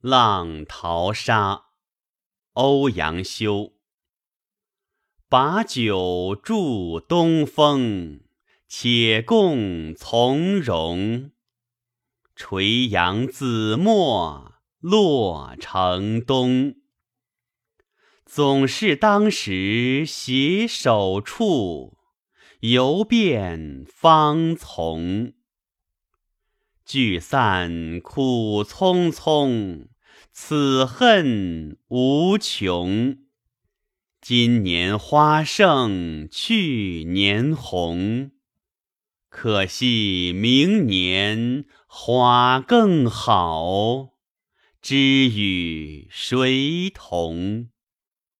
浪淘沙，欧阳修。把酒祝东风，且共从容。垂杨紫陌洛城东。总是当时携手处，游遍芳丛。聚散苦匆匆，此恨无穷。今年花胜去年红，可惜明年花更好，知与谁同？